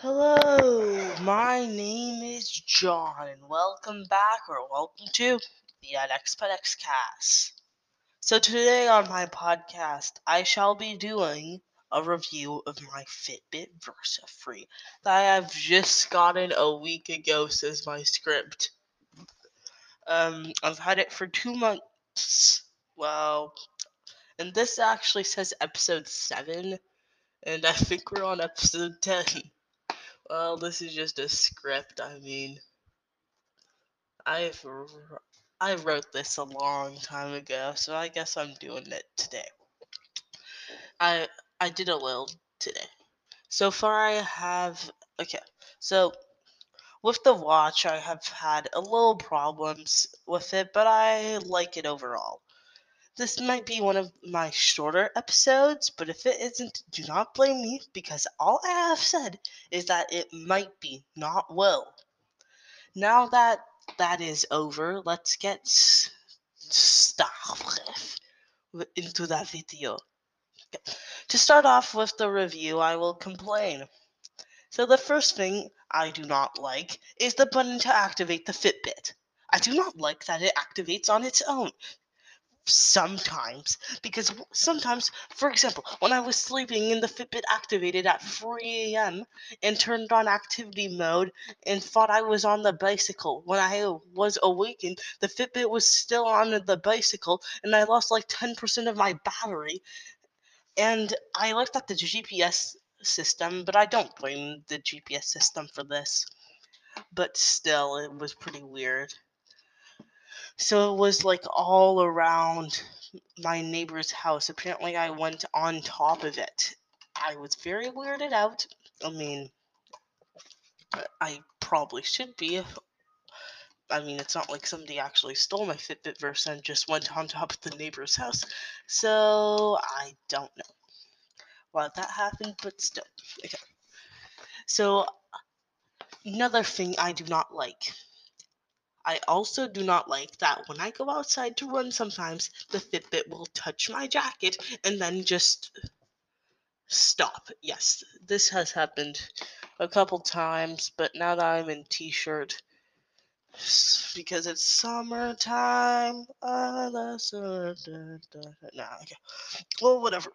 Hello, my name is John, and welcome back or welcome to the X cast. So, today on my podcast, I shall be doing a review of my Fitbit Versa 3 that I have just gotten a week ago, says my script. Um, I've had it for two months. Well, and this actually says episode 7, and I think we're on episode 10. Well, this is just a script. I mean, I've I wrote this a long time ago, so I guess I'm doing it today. I I did a little today. So far, I have okay. So with the watch, I have had a little problems with it, but I like it overall. This might be one of my shorter episodes, but if it isn't, do not blame me because all I have said is that it might be, not will. Now that that is over, let's get started into that video. To start off with the review, I will complain. So the first thing I do not like is the button to activate the Fitbit. I do not like that it activates on its own sometimes because sometimes for example when i was sleeping and the fitbit activated at 3 a.m and turned on activity mode and thought i was on the bicycle when i was awakened the fitbit was still on the bicycle and i lost like 10% of my battery. And i looked at the gps system but i don't blame the gps system for this. But still it was pretty weird so it was like all around my neighbor's house. Apparently, I went on top of it. I was very weirded out. I mean, uh, I probably should be. I mean, it's not like somebody actually stole my Fitbit Versa and just went on top of the neighbor's house. So I don't know why that happened, but still. Okay. So another thing I do not like I also do not like that when I go outside to run sometimes, the Fitbit will touch my jacket and then just stop. Yes, this has happened a couple times, but now that I'm in t shirt, because it's summertime. Uh, nah, okay. Well, whatever.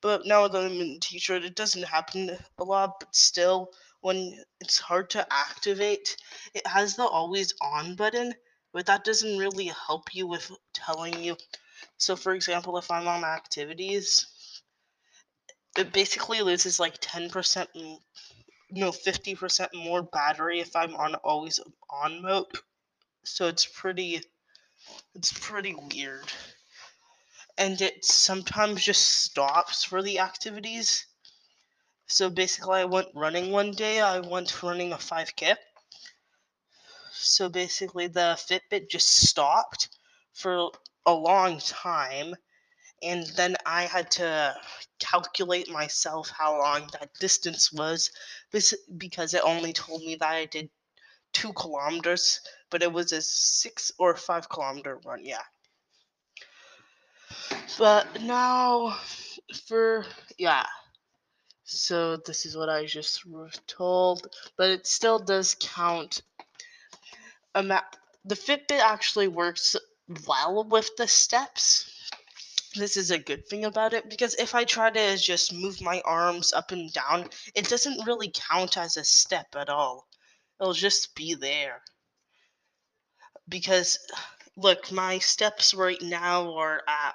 But now that I'm in t shirt, it doesn't happen a lot, but still when it's hard to activate, it has the always on button, but that doesn't really help you with telling you. So, for example, if I'm on activities, it basically loses like 10%, no, 50% more battery if I'm on always on mode. So it's pretty, it's pretty weird. And it sometimes just stops for the activities so basically, I went running one day. I went running a 5K. So basically, the Fitbit just stopped for a long time. And then I had to calculate myself how long that distance was because it only told me that I did two kilometers, but it was a six or five kilometer run, yeah. But now, for, yeah. So this is what I just was told, but it still does count. the Fitbit actually works well with the steps. This is a good thing about it because if I try to just move my arms up and down, it doesn't really count as a step at all. It'll just be there. Because, look, my steps right now are at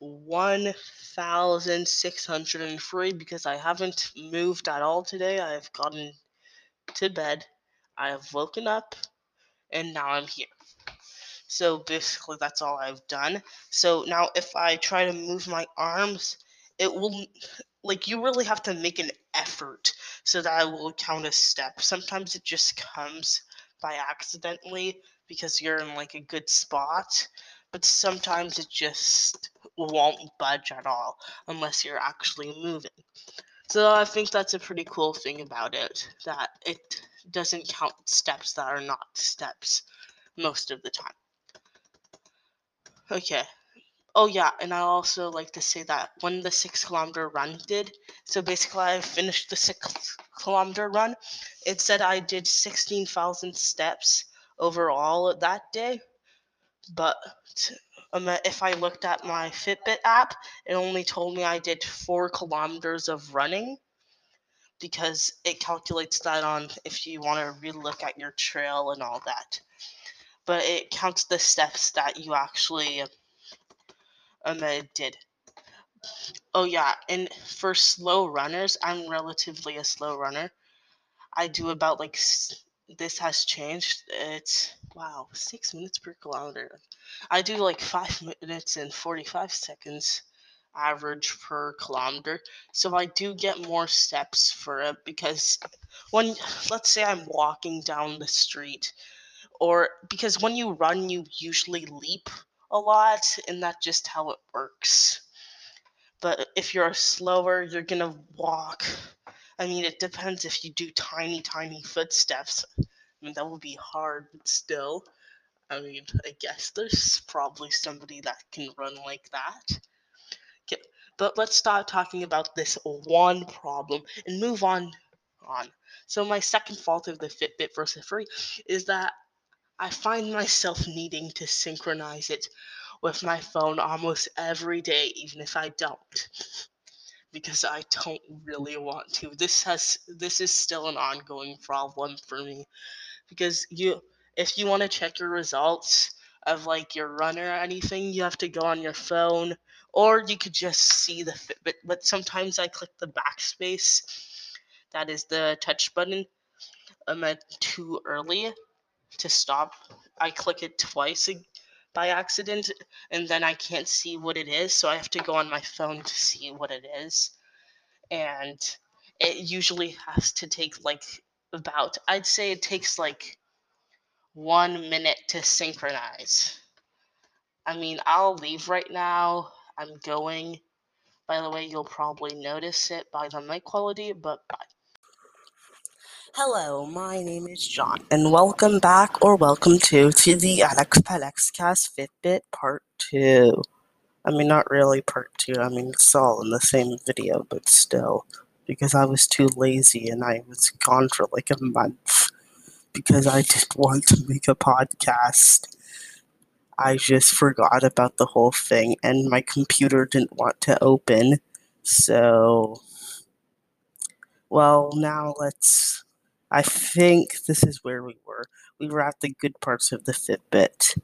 1,603 because I haven't moved at all today. I have gotten to bed, I have woken up, and now I'm here. So basically, that's all I've done. So now, if I try to move my arms, it will, like, you really have to make an effort so that I will count a step. Sometimes it just comes by accidentally because you're in, like, a good spot but sometimes it just won't budge at all unless you're actually moving. So I think that's a pretty cool thing about it that it doesn't count steps that are not steps most of the time. Okay. Oh yeah, and I also like to say that when the six kilometer run did, so basically I finished the six kilometer run. It said I did sixteen thousand steps overall that day, but um, if I looked at my Fitbit app, it only told me I did four kilometers of running because it calculates that on if you want to relook at your trail and all that. But it counts the steps that you actually um, did. Oh yeah, and for slow runners, I'm relatively a slow runner. I do about like this has changed. It's wow, six minutes per kilometer. I do like five minutes and forty-five seconds average per kilometer. So I do get more steps for it because when let's say I'm walking down the street or because when you run you usually leap a lot and that's just how it works. But if you're slower, you're to walk. I mean, it depends if you do tiny tiny footsteps. I mean, that would be hard, but still. I mean, I guess there's probably somebody that can run like that. Okay, but let's stop talking about this one problem and move on. On. So my second fault of the Fitbit Versa 3 is that I find myself needing to synchronize it with my phone almost every day, even if I don't, because I don't really want to. This has this is still an ongoing problem for me because you if you want to check your results of like your run or anything, you have to go on your phone or you could just see the Fitbit. But sometimes I click the backspace, that is the touch button, um, too early to stop. I click it twice by accident, and then I can't see what it is, so I have to go on my phone to see what it is. And it usually has to take like about, I'd say it takes like one minute to synchronize. I mean, I'll leave right now. I'm going. By the way, you'll probably notice it by the mic quality, but bye. Hello, my name is John, and welcome back or welcome to to the Alex Palex Cast Fitbit Part 2. I mean, not really Part 2, I mean, it's all in the same video, but still, because I was too lazy and I was gone for like a month because I didn't want to make a podcast. I just forgot about the whole thing, and my computer didn't want to open. So, well, now let's. I think this is where we were. We were at the good parts of the Fitbit.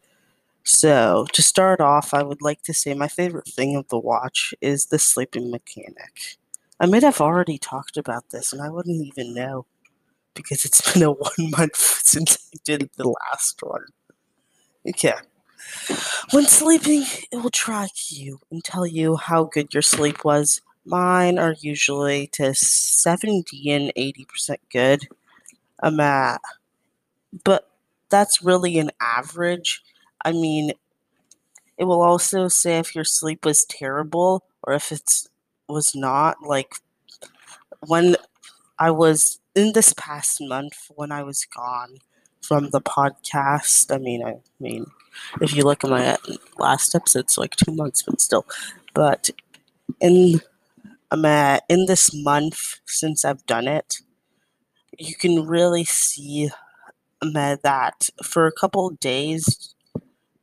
So, to start off, I would like to say my favorite thing of the watch is the sleeping mechanic. I might have already talked about this, and I wouldn't even know because it's been a one month since I did the last one. Okay. When sleeping, it will track you and tell you how good your sleep was. Mine are usually to 70 and 80% good. I'm at, but that's really an average. I mean, it will also say if your sleep was terrible or if it was not. Like when I was in this past month when I was gone from the podcast. I mean, I mean, if you look at my last episode, it's like two months, but still. But in um, uh, in this month since I've done it, you can really see that for a couple days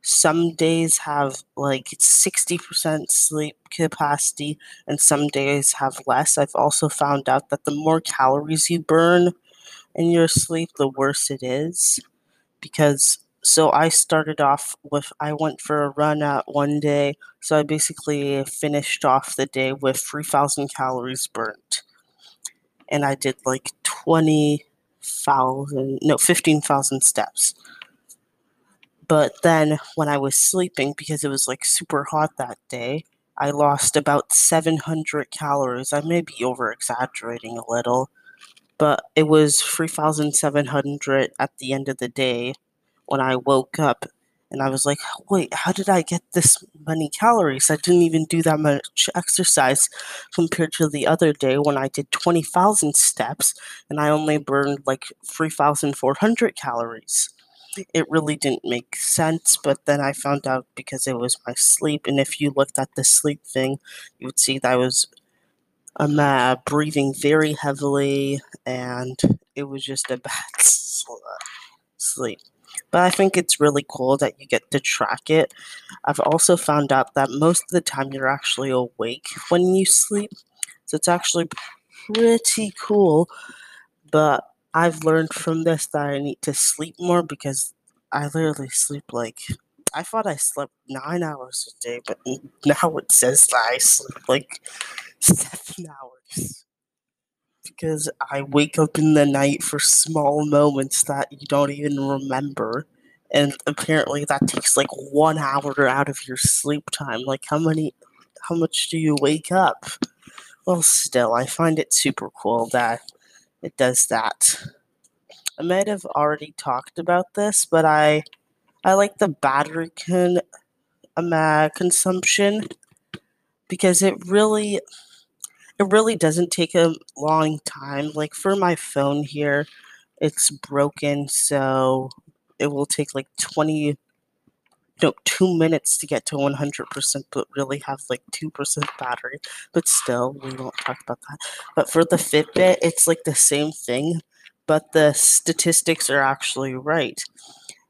some days have like 60% sleep capacity and some days have less. I've also found out that the more calories you burn in your sleep, the worse it is. Because so I started off with I went for a run at one day, so I basically finished off the day with 3,000 calories burnt. And I did like 20,000, no, 15,000 steps. But then when I was sleeping, because it was like super hot that day, I lost about 700 calories. I may be over exaggerating a little, but it was 3,700 at the end of the day when I woke up. And I was like, wait, how did I get this many calories? I didn't even do that much exercise compared to the other day when I did 20,000 steps and I only burned like 3,400 calories. it really didn't make sense, but then I found out because it was my sleep. And if you looked at the sleep thing, you would see that I was um, uh, breathing very heavily, and it was just a bad sleep. But I think it's really cool that you get to track it. I've also found out that most of the time you're actually awake when you sleep, so it's actually pretty cool. But I've learned from this that I need to sleep more because I literally sleep like I thought I slept nine hours a day, but now it says that I sleep like seven hours. Because I wake up in the night for small moments that you don't even remember. And apparently that takes like one hour out of your sleep time. Like how many how much do you wake up? Well still I find it super cool that it does that. I might have already talked about this, but I I like the battery con um, uh, consumption because it really it really doesn't take a long time. Like for my phone here, it's broken, so it will take like 20 no, two minutes to get to 100%, but really have like 2% battery. But still, we won't talk about that. But for the Fitbit, it's like the same thing, but the statistics are actually right.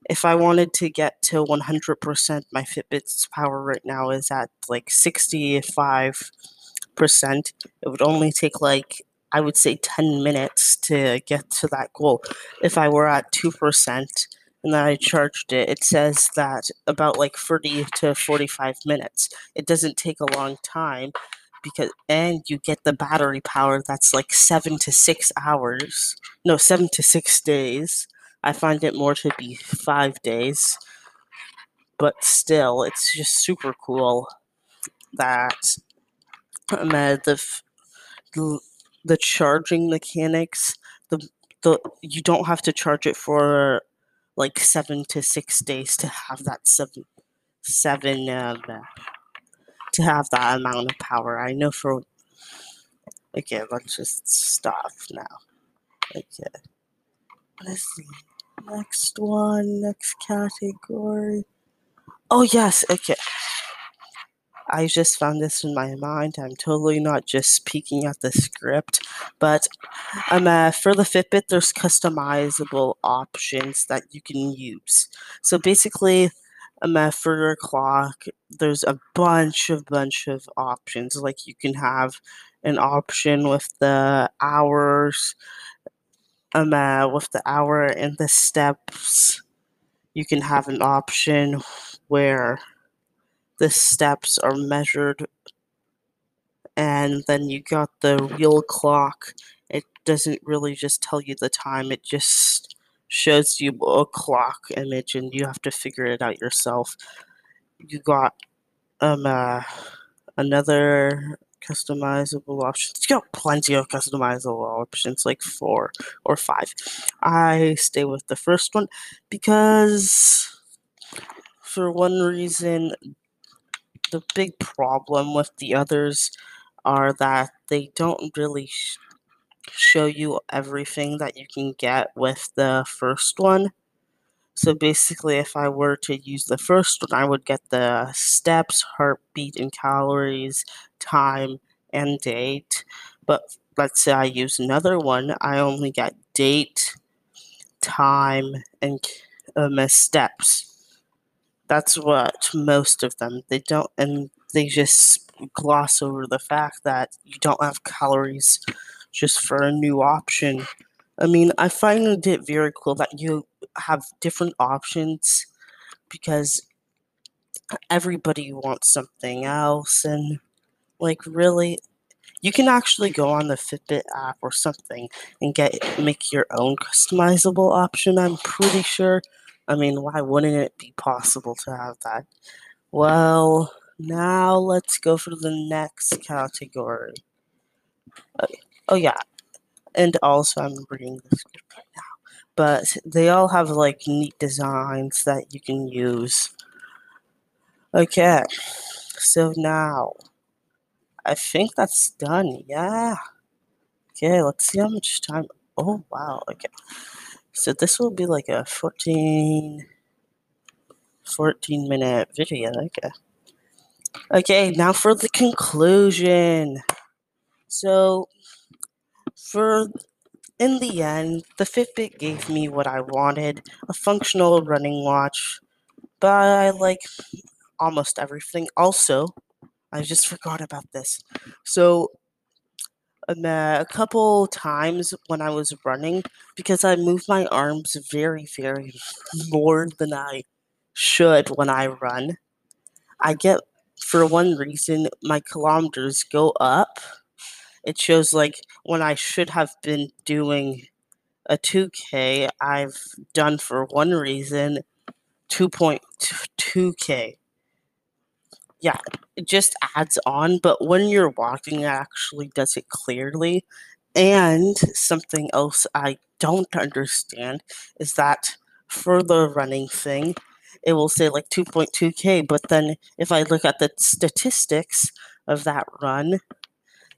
If I wanted to get to 100%, my Fitbit's power right now is at like 65%. It would only take like I would say 10 minutes to get to that goal. If I were at 2%, and then I charged it, it says that about like 30 to 45 minutes. It doesn't take a long time because and you get the battery power that's like 7 to 6 hours. No, 7 to 6 days. I find it more to be 5 days. But still, it's just super cool that uh, the, the charging mechanics the the you don't have to charge it for like seven to six days to have that seven seven um, to have that amount of power. I know for okay, let's just stop now. Okay. Let's see. Next one, next category. Oh yes, okay. I just found this in my mind. I'm totally not just peeking at the script, but um, uh, for the Fitbit, there's customizable options that you can use. So basically, um, uh, for your clock, there's a bunch of bunch of options. Like you can have an option with the hours, um, uh, with the hour and the steps. You can have an option where the steps are measured and then you got the real clock. It doesn't really just tell you the time it just shows you a clock image and you have to figure it out yourself. You got um uh, another customizable options you got plenty of customizable options like four or five. I stay with the first one because for one reason the big problem with the others are that they don't really sh- show you everything that you can get with the first one. So basically, if I were to use the first one, I would get the steps, heartbeat, and calories, time, and date. But let's say I use another one, I only get date, time, and um, steps that's what most of them they don't and they just gloss over the fact that you don't have calories just for a new option i mean i find it very cool that you have different options because everybody wants something else and like really you can actually go on the Fitbit app or something and get make your own customizable option. I'm pretty sure I mean, why wouldn't it be possible to have that? Well, now let's go for the next category. Okay. Oh, yeah. And also, I'm reading the script right now. But they all have like neat designs that you can use. Okay. So now, I think that's done. Yeah. Okay, let's see how much time. Oh, wow. Okay. So this will be like a 14, 14 minute video. Okay. Okay, now for the conclusion. So, for in the end, the Fitbit gave me what I wanted a functional running watch, but I like almost everything. Also, I just forgot about this. So, a couple times when I was running, because I move my arms very, very more than I should when I run, I get, for one reason, my kilometers go up. It shows like when I should have been doing a 2K, I've done for one reason 2.2K yeah, it just adds on. But when you're walking, it actually does it clearly. And something else I don't understand is that for the running thing, it will say like 2.2k. But then if I look at the statistics of that run,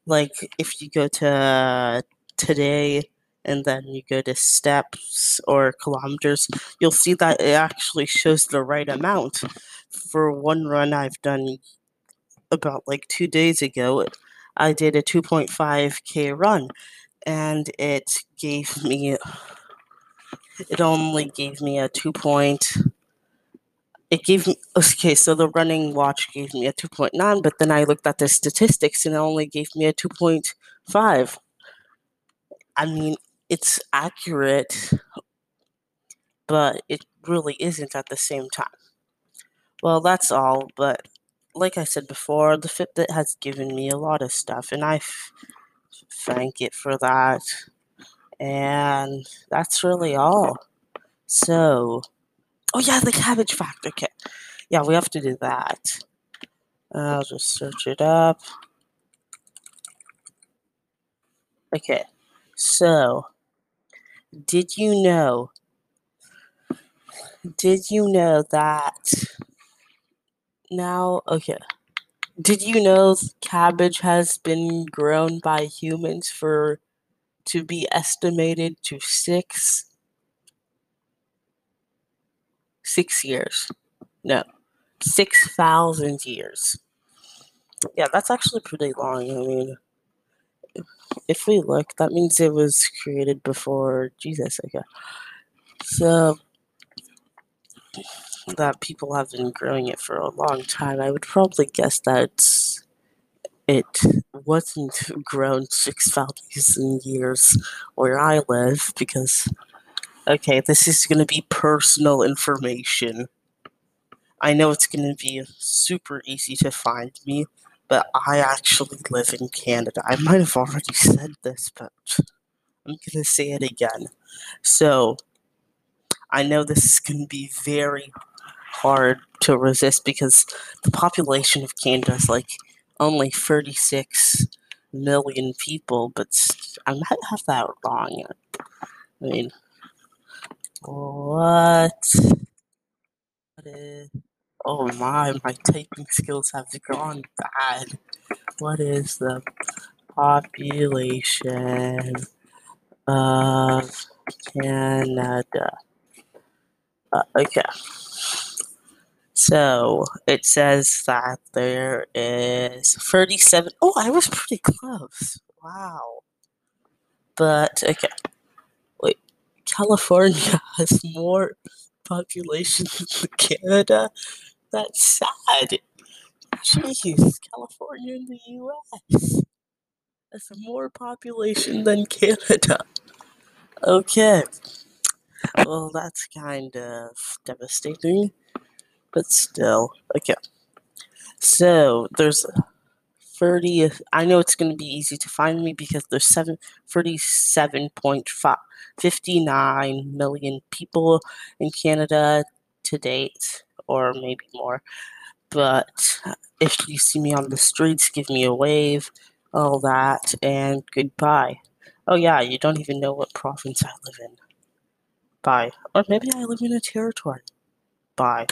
like if you go to today and then you go to steps or kilometers, you'll see that it actually shows the right amount for one run I've done about like two days ago, I did a 2.5k run, and it gave me it only gave me a 2 point it gave me okay so the running watch gave me a 2.9 but then i looked at the statistics and it only gave me a 2.5 i mean it's accurate but it really isn't at the same time well, that's all, but like I said before, the Fitbit has given me a lot of stuff, and I f- thank it for that. And that's really all. So, oh yeah, the cabbage factor kit. Yeah, we have to do that. I'll just search it up. Okay, so did you know? Did you know that now, okay. Did you know cabbage has been grown by humans for to be estimated to six six years? No, six thousand years. Yeah, that's actually pretty long. I mean, if we look, that means it was created before Jesus. Okay, so that people have been growing it for a long time, I would probably guess that it wasn't grown 6,000 years where I live because, okay, this is going to be personal information. I know it's going to be super easy to find me, but I actually live in Canada. I might have already said this, but I'm going to say it again. So, I know this is going to be very hard to resist because the population of Canada is like only 36 million people, but I might have that wrong. I mean, what? is, oh my, my typing skills have gone bad. What is the population of Canada? Uh, okay. So it says that there is 37. Oh, I was pretty close. Wow. But, okay. Wait. California has more population than Canada? That's sad. Jeez, California in the US has more population than Canada. Okay. Well, that's kind of devastating but still. Okay. So there's 30. I know it's going to be easy to find me because there's 7, 37.59 million people in Canada to date, or maybe more. But if you see me on the streets, give me a wave, all that, and goodbye. Oh, yeah, you don't even know what province I live in. Bye. Or maybe I live in a territory. Bye.